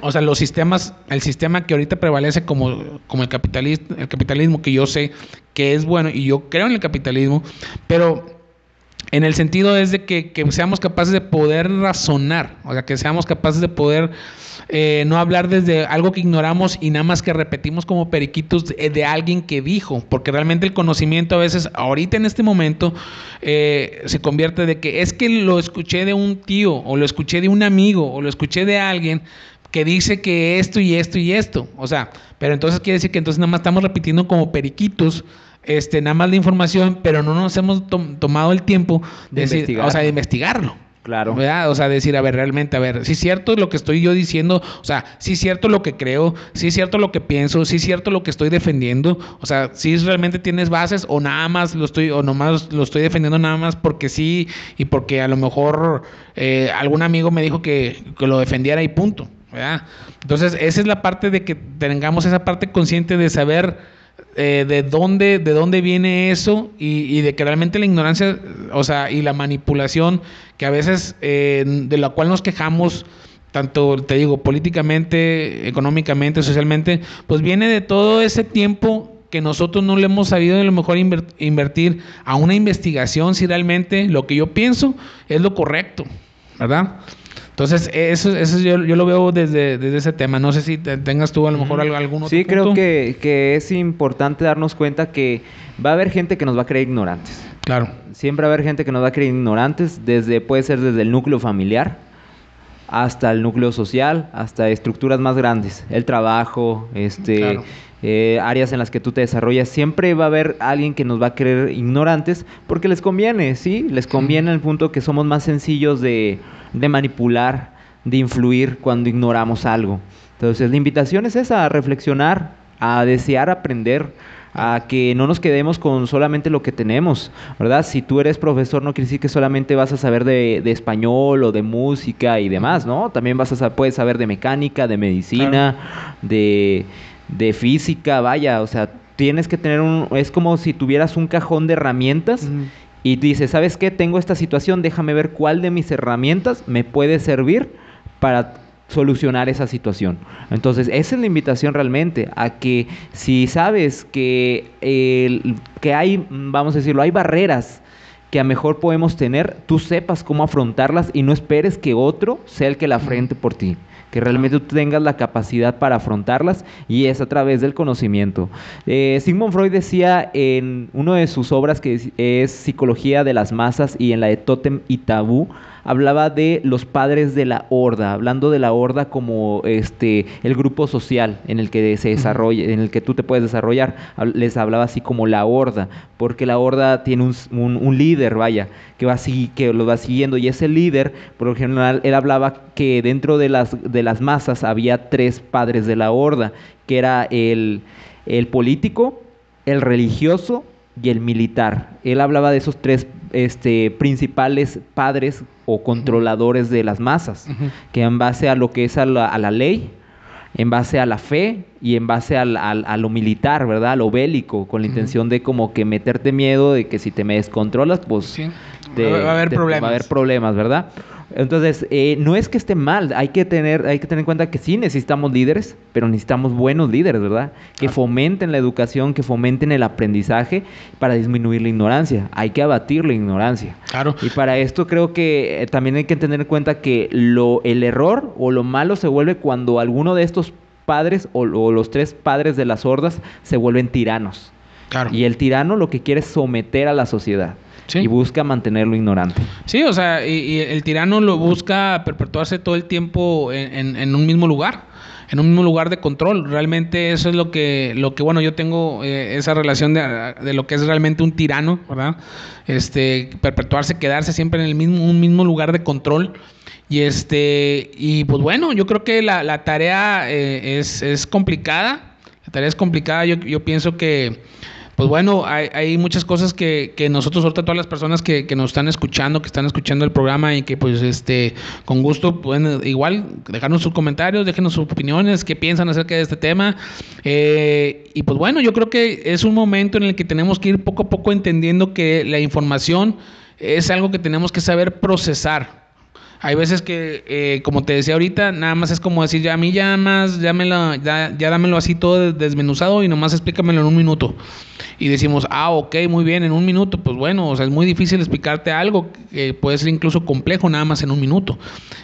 o sea, los sistemas, el sistema que ahorita prevalece como, como el, capitalismo, el capitalismo, que yo sé que es bueno y yo creo en el capitalismo, pero en el sentido es de que, que seamos capaces de poder razonar, o sea, que seamos capaces de poder eh, no hablar desde algo que ignoramos y nada más que repetimos como periquitos de, alguien que dijo, porque realmente el conocimiento a veces, ahorita en este momento, eh, se convierte de que es que lo escuché de un tío, o lo escuché de un amigo, o lo escuché de alguien, que dice que esto y esto y esto. O sea, pero entonces quiere decir que entonces nada más estamos repitiendo como periquitos, este, nada más la información, pero no nos hemos tomado el tiempo de, o sea, de investigarlo. Claro. O sea, decir, a ver, realmente, a ver, si es cierto lo que estoy yo diciendo, o sea, si es cierto lo que creo, si es cierto lo que pienso, si es cierto lo que estoy defendiendo, o sea, si realmente tienes bases o nada más lo estoy, o nomás lo estoy defendiendo nada más porque sí y porque a lo mejor eh, algún amigo me dijo que, lo defendiera y punto. Entonces, esa es la parte de que tengamos esa parte consciente de saber eh, de dónde, de dónde viene eso y, de que realmente la ignorancia, o sea, y la manipulación que a veces eh, de la cual nos quejamos, tanto te digo, políticamente, económicamente, socialmente, pues viene de todo ese tiempo que nosotros no le hemos sabido a lo mejor invertir a una investigación si realmente lo que yo pienso es lo correcto, ¿verdad? Entonces, eso, eso yo, yo, lo veo desde, desde, ese tema. No sé si tengas tú a lo mejor algún otro Sí, creo que, que, es importante darnos cuenta que va a haber gente que nos va a creer ignorantes. Claro. Siempre va a haber gente que nos va a creer ignorantes, desde, puede ser desde el núcleo familiar hasta el núcleo social, hasta estructuras más grandes, el trabajo, este, eh, áreas en las que tú te desarrollas, siempre va a haber alguien que nos va a querer ignorantes porque les conviene, ¿sí? Les conviene el punto que somos más sencillos de, de manipular, de influir cuando ignoramos algo. Entonces la invitación es esa, a reflexionar, a desear aprender, a que no nos quedemos con solamente lo que tenemos, ¿verdad? Si tú eres profesor no quiere decir que solamente vas a saber de, español o de música y demás, ¿no? También vas a puedes saber de mecánica, de medicina, de, de física, vaya, o sea, tienes que tener un, es como si tuvieras un cajón de herramientas y dices, ¿sabes qué? Tengo esta situación, déjame ver cuál de mis herramientas me puede servir para solucionar esa situación. Entonces, esa es la invitación realmente, a que si sabes que, que hay, vamos a decirlo, hay barreras que mejor podemos tener, tú sepas cómo afrontarlas y no esperes que otro sea el que la afrente por ti. Que realmente tú tengas la capacidad para afrontarlas y es a través del conocimiento. Eh, Sigmund Freud decía en una de sus obras que es Psicología de las Masas y en la de Totem y Tabú, hablaba de los padres de la horda, hablando de la horda como este el grupo social en el que se desarrolla, en el que tú te puedes desarrollar. Les hablaba así como la horda, porque la horda tiene un, líder, vaya, que va así, que lo va siguiendo y ese líder, por lo general, él hablaba que dentro de las de las masas había tres padres de la horda, que era el el político, el religioso y el militar. Él hablaba de esos tres este, principales padres o controladores de las masas, que en base a lo que es a la, ley, en base a la fe y en base a lo militar, ¿verdad? A lo bélico, con la intención de como que meterte miedo de que si te me descontrolas, pues va a haber problemas. Va a haber problemas, ¿verdad? Entonces, eh, no es que esté mal, hay que, tener, hay que tener en cuenta que sí necesitamos líderes, pero necesitamos buenos líderes, ¿verdad? Que fomenten la educación, que fomenten el aprendizaje para disminuir la ignorancia. Hay que abatir la ignorancia. Claro. Y para esto creo que eh, también hay que tener en cuenta que lo, el error o lo malo se vuelve cuando alguno de estos padres o, o los tres padres de las hordas se vuelven tiranos. Claro. Y el tirano lo que quiere es someter a la sociedad y busca mantenerlo ignorante. Sí, o sea, y, el tirano lo busca perpetuarse todo el tiempo en, un mismo lugar, en un mismo lugar de control. Realmente eso es lo que, lo que bueno, yo tengo eh, esa relación de, lo que es realmente un tirano, ¿verdad? Este, perpetuarse, quedarse siempre en el mismo, un mismo lugar de control. Y este, y pues bueno, yo creo que la, tarea eh, es, es complicada. La tarea es complicada. Yo, yo pienso que pues bueno, hay, muchas cosas que, nosotros, ahorita todas las personas que, nos están escuchando, que están escuchando el programa y que pues este, con gusto pueden igual dejarnos sus comentarios, déjenos sus opiniones, qué piensan acerca de este tema. Eh, y pues bueno, yo creo que es un momento en el que tenemos que ir poco a poco entendiendo que la información es algo que tenemos que saber procesar. Hay veces que, eh, como te decía ahorita, nada más es como decir, ya a mí ya más, ya, ya, ya dámelo así todo desmenuzado y nomás explícamelo en un minuto. Y decimos, ah, ok, muy bien, en un minuto, pues bueno, o sea, es muy difícil explicarte algo que puede ser incluso complejo nada más en un minuto.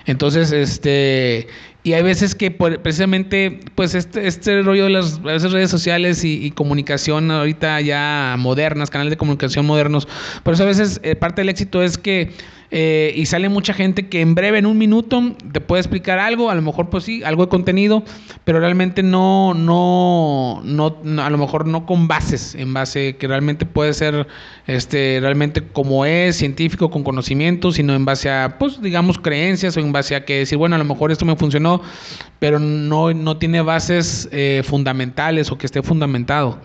Entonces, este, y hay veces que precisamente, pues este, este rollo de las redes sociales y, comunicación ahorita ya modernas, canales de comunicación modernos, por eso a veces eh, parte del éxito es que eh, y sale mucha gente que en breve, en un minuto, te puede explicar algo, a lo mejor pues sí, algo de contenido, pero realmente no, no, no, a lo mejor no con bases, en base que realmente puede ser, este, realmente como es, científico, con conocimiento, sino en base a, pues digamos, creencias o en base a que decir, bueno, a lo mejor esto me funcionó, pero no, no tiene bases eh, fundamentales o que esté fundamentado.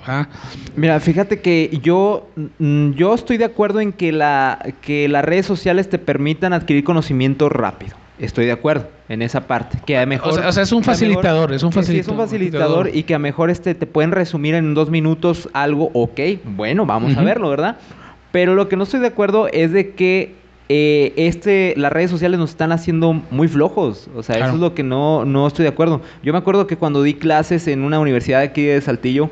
Mira, fíjate que yo, mm, yo estoy de acuerdo en que, la, que las redes sociales te permitan adquirir conocimiento rápido. Estoy de acuerdo en esa parte. Que a mejor. O sea, es un facilitador, es un facilitador. es un facilitador y que a mejor este te pueden resumir en dos minutos algo, ok, bueno, vamos a verlo, ¿verdad? Pero lo que no estoy de acuerdo es de que eh, este, las redes sociales nos están haciendo muy flojos. O sea, eso es lo que no, no estoy de acuerdo. Yo me acuerdo que cuando di clases en una universidad aquí de Saltillo,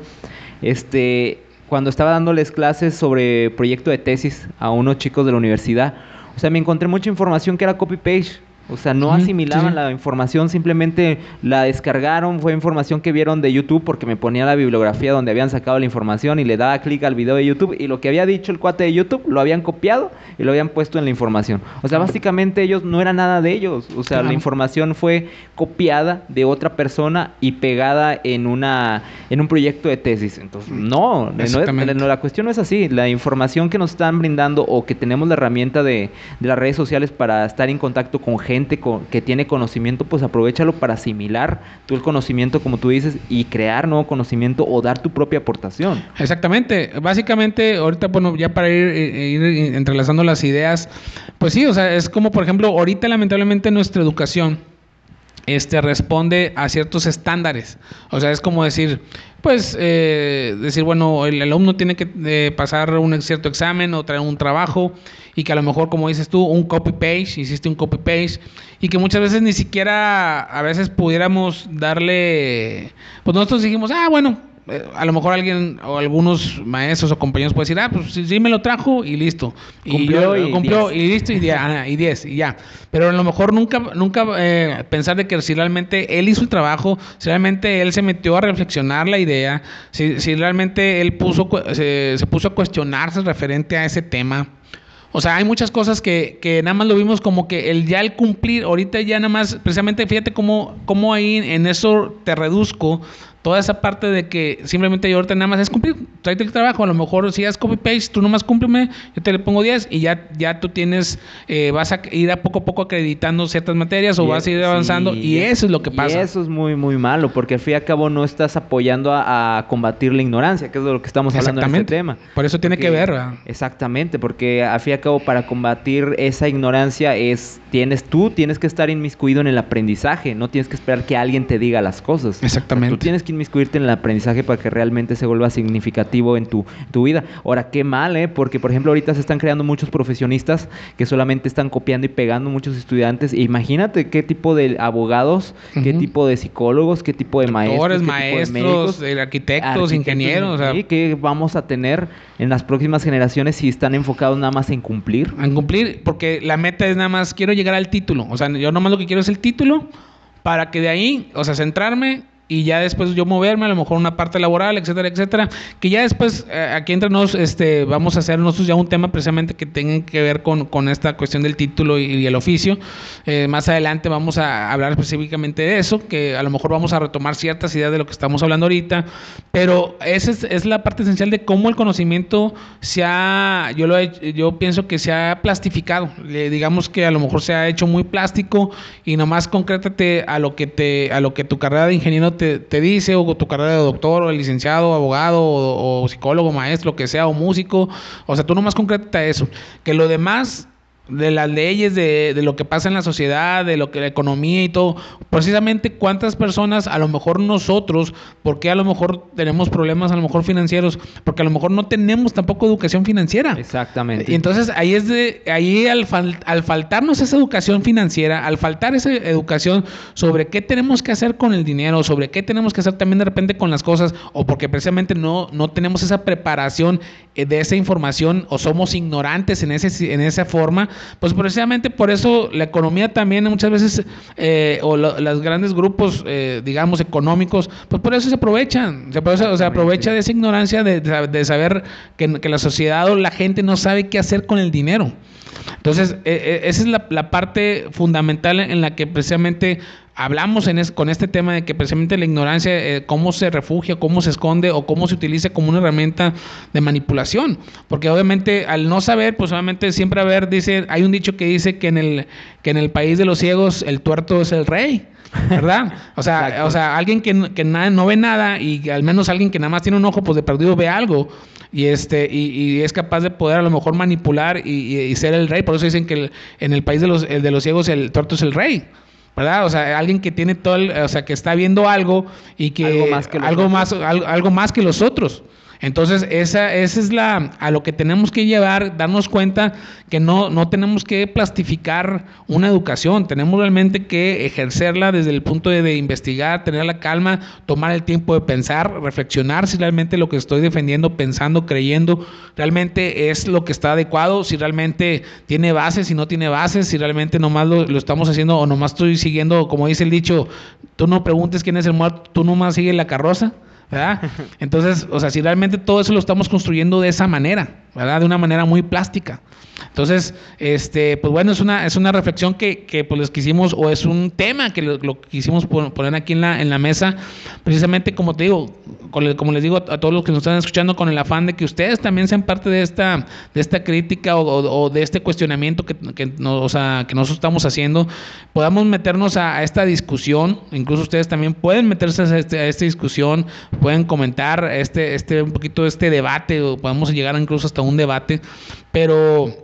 este, cuando estaba dándoles clases sobre proyecto de tesis a unos chicos de la universidad, o sea, me encontré mucha información que era copy-paste. O sea, no asimilaban la información, simplemente la descargaron, fue información que vieron de YouTube porque me ponía la bibliografía donde habían sacado la información y le daba clic al video de YouTube y lo que había dicho el cuate de YouTube lo habían copiado y lo habían puesto en la información. O sea, básicamente ellos no era nada de ellos. O sea, la información fue copiada de otra persona y pegada en una en un proyecto de tesis. Entonces, no, no, la cuestión no es así. La información que nos están brindando o que tenemos la herramienta de, de las redes sociales para estar en contacto con gente que tiene conocimiento, pues aprovechalo para asimilar tú el conocimiento, como tú dices, y crear nuevo conocimiento o dar tu propia aportación. Exactamente. Básicamente, ahorita, bueno, ya para ir, eh, ir entrelazando las ideas, pues sí, o sea, es como, por ejemplo, ahorita lamentablemente nuestra educación este, responde a ciertos estándares. O sea, es como decir, pues, eh, decir, bueno, el alumno tiene que eh, pasar un cierto examen o traer un trabajo y que a lo mejor, como dices tú, un copy-paste, hiciste un copy-paste y que muchas veces ni siquiera a veces pudiéramos darle, pues nosotros dijimos, ah, bueno, a lo mejor alguien o algunos maestros o compañeros pueden decir, ah, pues sí, me lo trajo y listo. Cumplió y, cumplió y listo y 10 ah, y, diez, y ya. Pero a lo mejor nunca, nunca eh, pensar de que si realmente él hizo el trabajo, si realmente él se metió a reflexionar la idea, si, si realmente él puso, se, se puso a cuestionarse referente a ese tema. O sea, hay muchas cosas que, que, nada más lo vimos como que el ya el cumplir, ahorita ya nada más, precisamente fíjate cómo, cómo ahí en eso te reduzco toda esa parte de que simplemente yo ahorita nada más es cumplir, tráete el trabajo, a lo mejor si haces copy paste, tú nomás cúmpleme, yo te le pongo 10 y ya, ya tú tienes, eh, vas a ir a poco a poco acreditando ciertas materias o vas a ir avanzando y, eso es lo que pasa. Y eso es muy, muy malo, porque al fin y al cabo no estás apoyando a, combatir la ignorancia, que es de lo que estamos hablando en este tema. Por eso tiene que ver, ¿verdad? Exactamente, porque al fin y al cabo para combatir esa ignorancia es, tienes tú, tienes que estar inmiscuido en el aprendizaje, no tienes que esperar que alguien te diga las cosas. Exactamente. tú tienes que inmiscuirte en el aprendizaje para que realmente se vuelva significativo en tu, tu vida. Ahora, qué mal, ¿eh? Porque, por ejemplo, ahorita se están creando muchos profesionistas que solamente están copiando y pegando muchos estudiantes. imagínate qué tipo de abogados, qué tipo de psicólogos, qué tipo de maestros, maestros, arquitectos, ingenieros. O ¿Qué vamos a tener en las próximas generaciones si están enfocados nada más en cumplir? En cumplir, porque la meta es nada más, quiero llegar al título. O sea, yo nomás lo que quiero es el título para que de ahí, o sea, centrarme y ya después yo moverme, a lo mejor una parte laboral, etcétera, etcétera, que ya después eh, aquí entre nos este, vamos a hacer nosotros ya un tema precisamente que tenga que ver con, con esta cuestión del título y, el oficio. Eh, más adelante vamos a hablar específicamente de eso, que a lo mejor vamos a retomar ciertas ideas de lo que estamos hablando ahorita, pero esa es, es la parte esencial de cómo el conocimiento se ha, yo, lo he, yo pienso que se ha plastificado, digamos que a lo mejor se ha hecho muy plástico y nomás concrétate a lo que, te, a lo que tu carrera de ingeniero te, dice, o tu carrera de doctor, o licenciado, abogado, o, psicólogo, maestro, que sea, o músico. O sea, tú nomás concreta eso. Que lo demás de las leyes, de, de, lo que pasa en la sociedad, de lo que la economía y todo. Precisamente cuántas personas, a lo mejor nosotros, porque a lo mejor tenemos problemas a lo mejor financieros, porque a lo mejor no tenemos tampoco educación financiera. Exactamente. Y entonces ahí es de, ahí al, al faltarnos esa educación financiera, al faltar esa educación sobre qué tenemos que hacer con el dinero, sobre qué tenemos que hacer también de repente con las cosas, o porque precisamente no, no tenemos esa preparación de esa información o somos ignorantes en, ese, en esa forma, pues precisamente por eso la economía también muchas veces, eh, o los grandes grupos, eh, digamos, económicos, pues por eso se aprovechan, se aprovecha, o sea, aprovecha de esa ignorancia de, saber que, que, la sociedad o la gente no sabe qué hacer con el dinero. Entonces, e, e, esa es la, parte fundamental en la que precisamente hablamos en con este tema de que precisamente la ignorancia, eh, cómo se refugia, cómo se esconde o cómo se utiliza como una herramienta de manipulación. Porque obviamente al no saber, pues obviamente siempre haber, dice, hay un dicho que dice que en el, que en el país de los ciegos el tuerto es el rey. ¿Verdad? O sea, o sea alguien que, que nada, no ve nada y al menos alguien que nada más tiene un ojo, pues de perdido ve algo y este y, es capaz de poder a lo mejor manipular y, ser el rey. Por eso dicen que en el país de los, de los ciegos el tuerto es el rey. ¿verdad? O sea, alguien que tiene todo, o sea, que está viendo algo y que algo más que los, algo Más, algo, más que los otros. Entonces, esa, esa es la a lo que tenemos que llevar, darnos cuenta que no, no tenemos que plastificar una educación, tenemos realmente que ejercerla desde el punto de, investigar, tener la calma, tomar el tiempo de pensar, reflexionar si realmente lo que estoy defendiendo, pensando, creyendo, realmente es lo que está adecuado, si realmente tiene bases, si no tiene bases, si realmente nomás lo, lo estamos haciendo o nomás estoy siguiendo, como dice el dicho, tú no preguntes quién es el muerto, tú nomás sigues la carroza. Entonces, o sea, si realmente todo eso lo estamos construyendo de esa manera, ¿verdad? De una manera muy plástica. Entonces, este, pues bueno, es una, es una reflexión que, que pues les quisimos, o es un tema que lo, lo quisimos poner aquí en la, en la mesa, precisamente como te digo, con el, como les digo a todos los que nos están escuchando, con el afán de que ustedes también sean parte de esta, de esta crítica o, o, o de este cuestionamiento que, que, no, o sea, que nosotros estamos haciendo, podamos meternos a, a, esta discusión, incluso ustedes también pueden meterse a, este, a esta discusión, pueden comentar este, este, un poquito este debate, o podemos llegar incluso hasta un debate, pero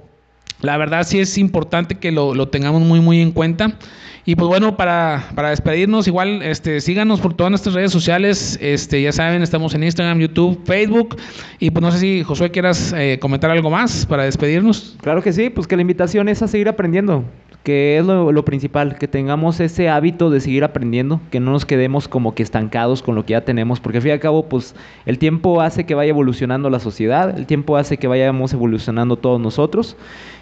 la verdad sí es importante que lo, lo tengamos muy, muy en cuenta. Y pues bueno, para, para, despedirnos, igual este, síganos por todas nuestras redes sociales. Este, ya saben, estamos en Instagram, YouTube, Facebook. Y pues no sé si Josué quieras eh, comentar algo más para despedirnos. Claro que sí, pues que la invitación es a seguir aprendiendo, que es lo, lo, principal, que tengamos ese hábito de seguir aprendiendo, que no nos quedemos como que estancados con lo que ya tenemos, porque al fin y al cabo, pues el tiempo hace que vaya evolucionando la sociedad, el tiempo hace que vayamos evolucionando todos nosotros.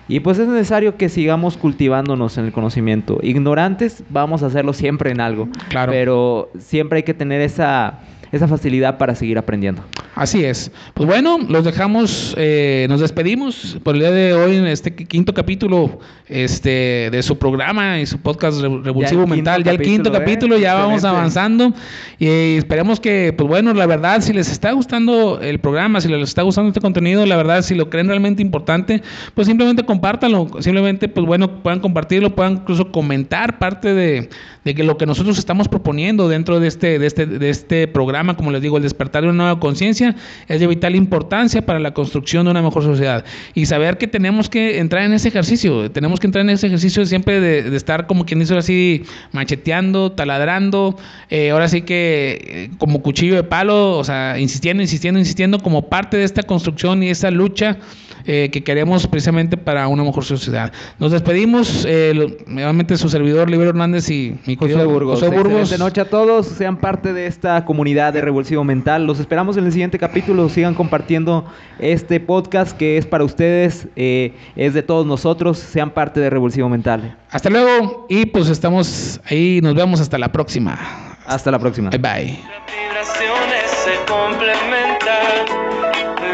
Y pues es necesario que sigamos cultivándonos en el conocimiento. Ignorantes vamos a hacerlo siempre en algo. Claro. Pero siempre hay que tener esa, esa facilidad para seguir aprendiendo. Así es. Pues bueno, los dejamos, eh, nos despedimos por el día de hoy en este quinto capítulo este, de su programa y su podcast Revulsivo ya Mental. Ya el quinto ¿eh? capítulo, ya Excelente. vamos avanzando y esperemos que, pues bueno, la verdad, si les está gustando el programa, si les está gustando este contenido, la verdad, si lo creen realmente importante, pues simplemente compártanlo, simplemente, pues bueno, puedan compartirlo, puedan incluso comentar parte de, de que lo que nosotros estamos proponiendo dentro de este, de este, de este programa, como les digo, el despertar de una nueva conciencia, es de vital importancia para la construcción de una mejor sociedad. Y saber que tenemos que entrar en ese ejercicio, tenemos que entrar en ese ejercicio siempre de, de estar como quien dice así, macheteando, taladrando, eh, ahora sí que eh, como cuchillo de palo, o sea, insistiendo, insistiendo, insistiendo como parte de esta construcción y esta lucha eh, que queremos precisamente para una mejor sociedad. Nos despedimos, eh, nuevamente su servidor Libero Hernández y mi José Burgos. José Burgos. Excelente noche a todos, sean parte de esta comunidad de Revulsivo Mental. Los esperamos en el siguiente capítulo, sigan compartiendo este podcast que es para ustedes, eh, es de todos nosotros, sean parte de Revulsivo Mental. Hasta luego y pues estamos ahí, nos vemos hasta la próxima. Hasta la próxima. Bye bye.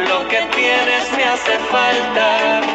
Lo que tienes me hace falta.